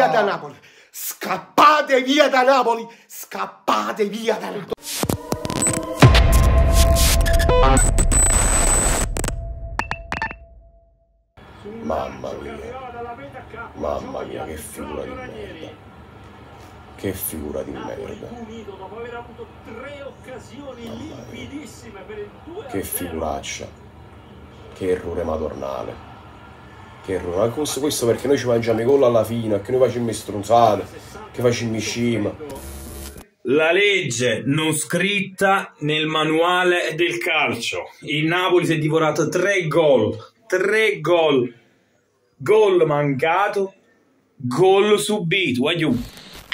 via da Napoli. Scappate via da Napoli. Scappate via da Napoli. Mamma mia. Mamma mia, che figura di merda. Che figura di merda. Che figuraccia. Che errore madornale. Che errore. Ma questo, questo perché noi ci mangiamo i gol alla fine, che noi facciamo stronzate, che facciamo scima. La legge non scritta nel manuale del calcio. Il Napoli si è divorato tre gol. Tre gol. Gol mancato. Gol subito. Aiuto.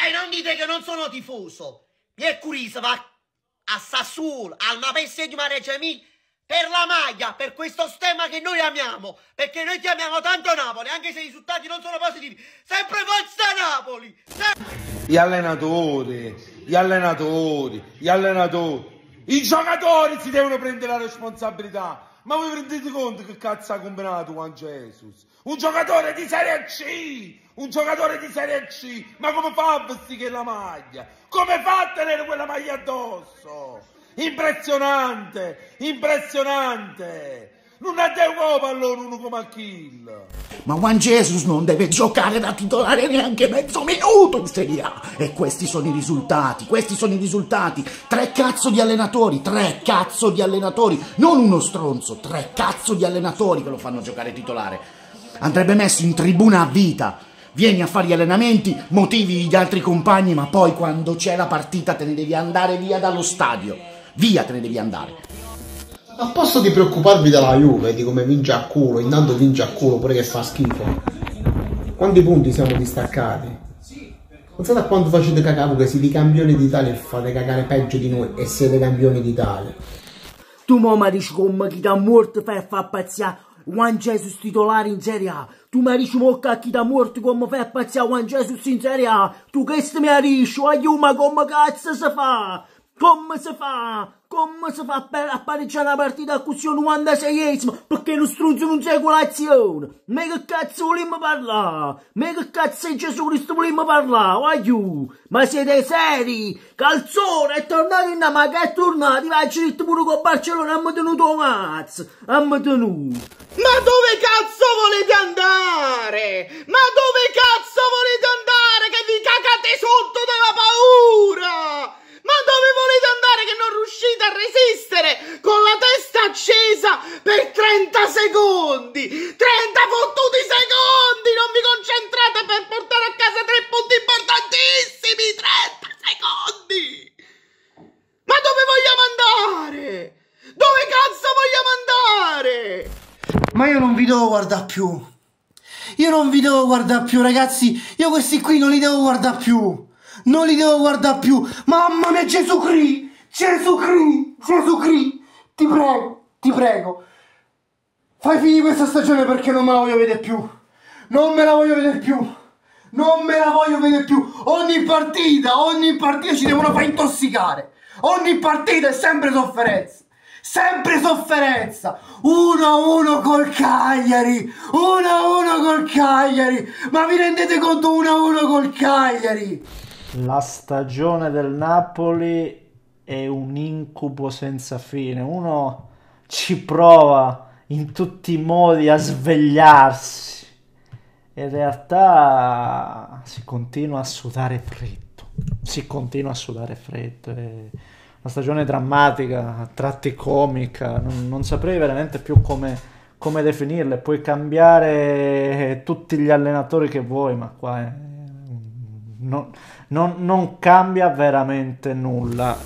E non dite che non sono tifoso. Mercuris va a Sassuolo, al Mapesse di Mareggio Emil, per la maglia, per questo stemma che noi amiamo. Perché noi ti amiamo tanto Napoli, anche se i risultati non sono positivi. Sempre forza Napoli! Sem- Gli allenatori, gli allenatori, gli allenatori. I giocatori si devono prendere la responsabilità. Ma voi rendete conto che cazzo ha combinato Juan Jesus? Un giocatore di Serie C! Un giocatore di Serie C! Ma come fa a vestire la maglia? Come fa a tenere quella maglia addosso? Impressionante! Impressionante! Non ha devo pallone uno come Achille! Ma Juan Jesus non deve giocare da titolare neanche mezzo minuto in Serie A. E questi sono i risultati, questi sono i risultati. Tre cazzo di allenatori, tre cazzo di allenatori. Non uno stronzo, tre cazzo di allenatori che lo fanno giocare titolare. Andrebbe messo in tribuna a vita. Vieni a fare gli allenamenti, motivi gli altri compagni, ma poi quando c'è la partita te ne devi andare via dallo stadio. Via te ne devi andare. A posto di preoccuparvi della Juve, di come vince a culo, intanto vince a culo pure che fa schifo. Quanti punti siamo distaccati? Pensate a quanto facete cagare che siete i campioni d'Italia e fate cagare peggio di noi e siete campioni d'Italia. Tu mo mi dici come chi da morto per far pazziare Juan Jesus titolare in Serie A. Tu mi dici mo che chi da morto come fai pazziare Juan Jesus in Serie A. Tu che mi dici, aiuto ma come cazzo si fa? Come si fa? Come si fa a pareggiare una partita così 96esimo? Perché lo struzzo non segue l'azione? Ma che cazzo vogliamo parlare? Ma che cazzo di Gesù Cristo vogliamo parlare? Aiù! Ma siete seri? Calzone è tornato in ma che è tornato? Vai detto pure con Barcellona hanno tenuto un cazzo! Hanno tenuto! Ma dove cazzo volete andare? Ma dove cazzo volete andare che vi cagate sotto dalla paura? Ma dove volete andare che non riuscite a resistere con la testa accesa per 30 secondi? 30 fottuti secondi! Non vi concentrate per portare a casa tre punti importantissimi! 30 secondi! Ma dove vogliamo andare? Dove cazzo vogliamo andare? Ma io non vi devo guardare più. Io non vi devo guardare più, ragazzi. Io questi qui non li devo guardare più. Non li devo guardare più. Mamma mia, Gesù Cristo! Gesù Cristo! Gesù Cristo! Ti prego, ti prego. Fai finire questa stagione perché non me la voglio vedere più. Non me la voglio vedere più. Non me la voglio vedere più. Ogni partita, ogni partita ci devono far intossicare. Ogni partita è sempre sofferenza. Sempre sofferenza. 1-1 col Cagliari. 1-1 col Cagliari. Ma vi rendete conto 1-1 col Cagliari? La stagione del Napoli è un incubo senza fine. Uno ci prova in tutti i modi a svegliarsi. In realtà si continua a sudare freddo. Si continua a sudare freddo. È una stagione drammatica, a tratti comica. Non, non saprei veramente più come, come definirle. Puoi cambiare tutti gli allenatori che vuoi, ma qua è... non, non, non cambia veramente nulla.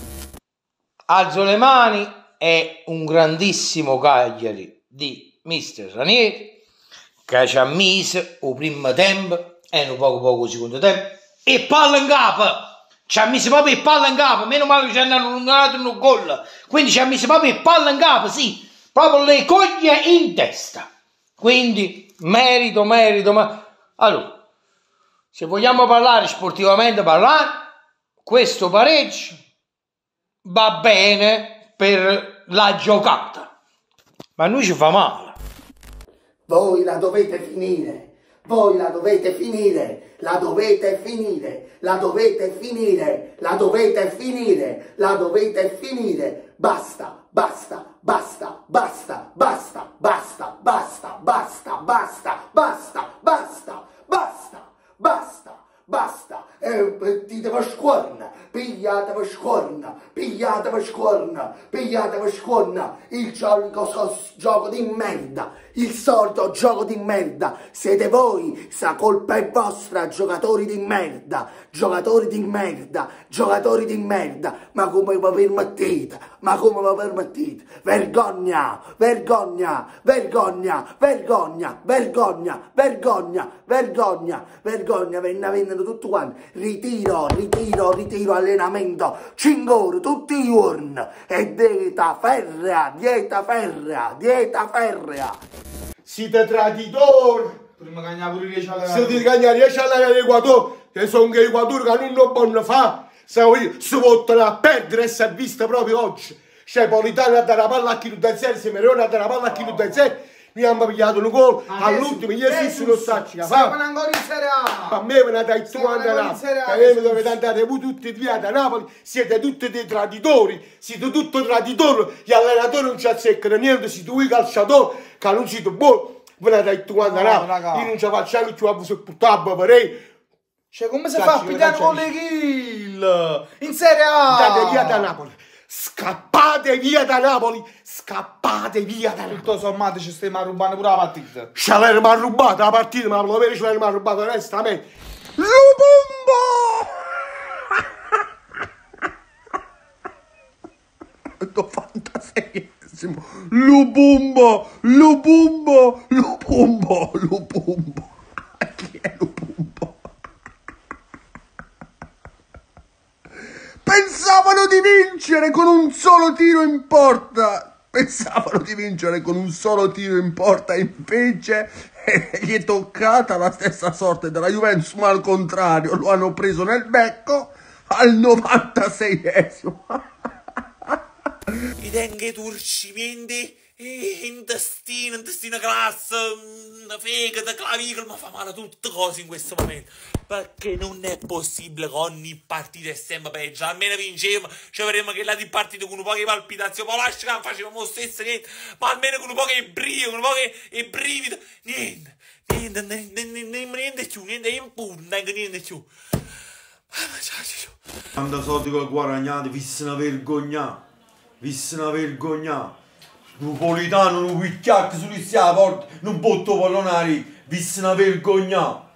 Alzo le mani, è un grandissimo Cagliari di Mister Ranieri che ci ha messo il primo tempo e un poco poco il secondo tempo e palla in capo ci ha messo proprio il palla in capo. Meno male che ci hanno allungato un gol. Quindi ci ha messo proprio il palla in capo sì. Proprio le coglie in testa. Quindi merito merito ma allora se vogliamo parlare sportivamente parlare questo pareggio va bene per la giocata. Ma a noi ci fa male. Voi la dovete finire. Voi la dovete finire, la dovete finire, la dovete finire, la dovete finire, la dovete finire. Basta, basta, basta, basta, basta, basta, basta, basta, basta, basta, basta, basta, basta, basta. E ditemi scorna, pigliatemi scorna, pigliatemi scorna, pigliatemi scorna. Il solito gioco di merda, il solito gioco di merda. Siete voi, sta colpa è vostra, giocatori di merda, giocatori di merda, giocatori di merda. Ma come vi permettete? Ma come vi permettete? Vergogna, vergogna, vergogna, vergogna, vergogna, vergogna, vergogna, vergogna, venna venendo tutto quanto ritiro, ritiro, ritiro allenamento, 5 ore tutti i giorni e dieta ferrea, dieta ferrea, dieta ferrea. Siete traditori! Prima cagna pure 10 alla Siete cagna 10 all'Equatore, che sono che Equatore che non buono fa, se si vogliono a perdere e si è vista proprio oggi. C'è Politano a dare la palla a chi non zero, Simeone a dare la palla a chi non zero. Mi hanno pigliato un gol all'ultimo, ieri su lo sacci fa. ancora in Serie A. A me ve ne dai tu Serie A, voi Jesus. dovete andare voi tutti via da Napoli, siete tutti dei traditori, siete tutti traditori, gli allenatori non ci azzeccano niente, siete voi calciatori che non siete buoni. Ve ne dai tu No, là. raga. Io non ci faccio anche più a voi portare, vorrei. Cioè, come si fa a io pigliare con le kill? In Serie A! Andate via da Napoli. Scappate via da Napoli. Scappate via da. Tutto sommato ci stiamo rubando pure la partita. Ce l'hanno rubato la partita, ma lo vero ce l'hanno rubato onestamente. Lubumbo! fantasesimo. Lubumbo, Lubumbo, Lubumbo, Lubumbo. Chi è Lubumbo? Pensavano di vincere con un solo tiro in porta. Pensavano di vincere con un solo tiro in porta, invece eh, gli è toccata la stessa sorte della Juventus, ma al contrario, lo hanno preso nel becco al 96esimo. I tengo turcimenti, intestino, intestino grasso, mm, fegato, clavicolo, ma fa male a tutte cose in questo momento. Perché non è possibile che ogni partita è sempre peggio. Almeno vincevamo, ci avremmo che là di partita con un po' di palpitazione, poi lascia che facevamo lo stesso niente, ma almeno con un po' di brio, con un po' di brivido, niente. Niente, niente, niente, niente più, niente punta, niente più. Quando soldi che guadagnate, vi se ne vergogna, vi se ne vergogna. Napolitano, un picchiacco sull'istia porta, non botto pallonari, vi se ne vergogna.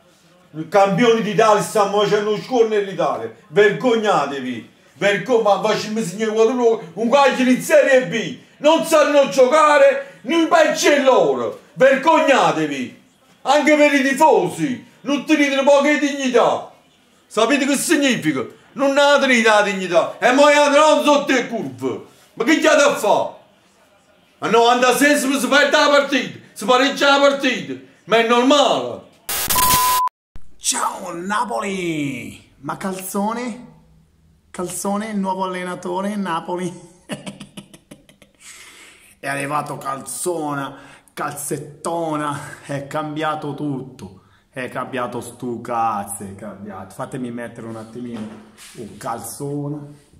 Campioni d'Italia stiamo facendo scorno nell'Italia, vergognatevi. Vergogna, ma facciamo segnare un caglio in Serie B, non sanno giocare, noi peggio è loro, vergognatevi. Anche per i tifosi, non tenete poca dignità. Sapete che significa? Non ha tenete la dignità, e poi non sotto il curvo. Ma che c'è da fare? A 96 si perde la partita, si pareggia la partita, ma è normale. Ciao Napoli! Ma Calzone? Calzone, il nuovo allenatore Napoli? è arrivato Calzona, Calzettona, è cambiato tutto. È cambiato stu cazzo, è cambiato. Fatemi mettere un attimino un calzone.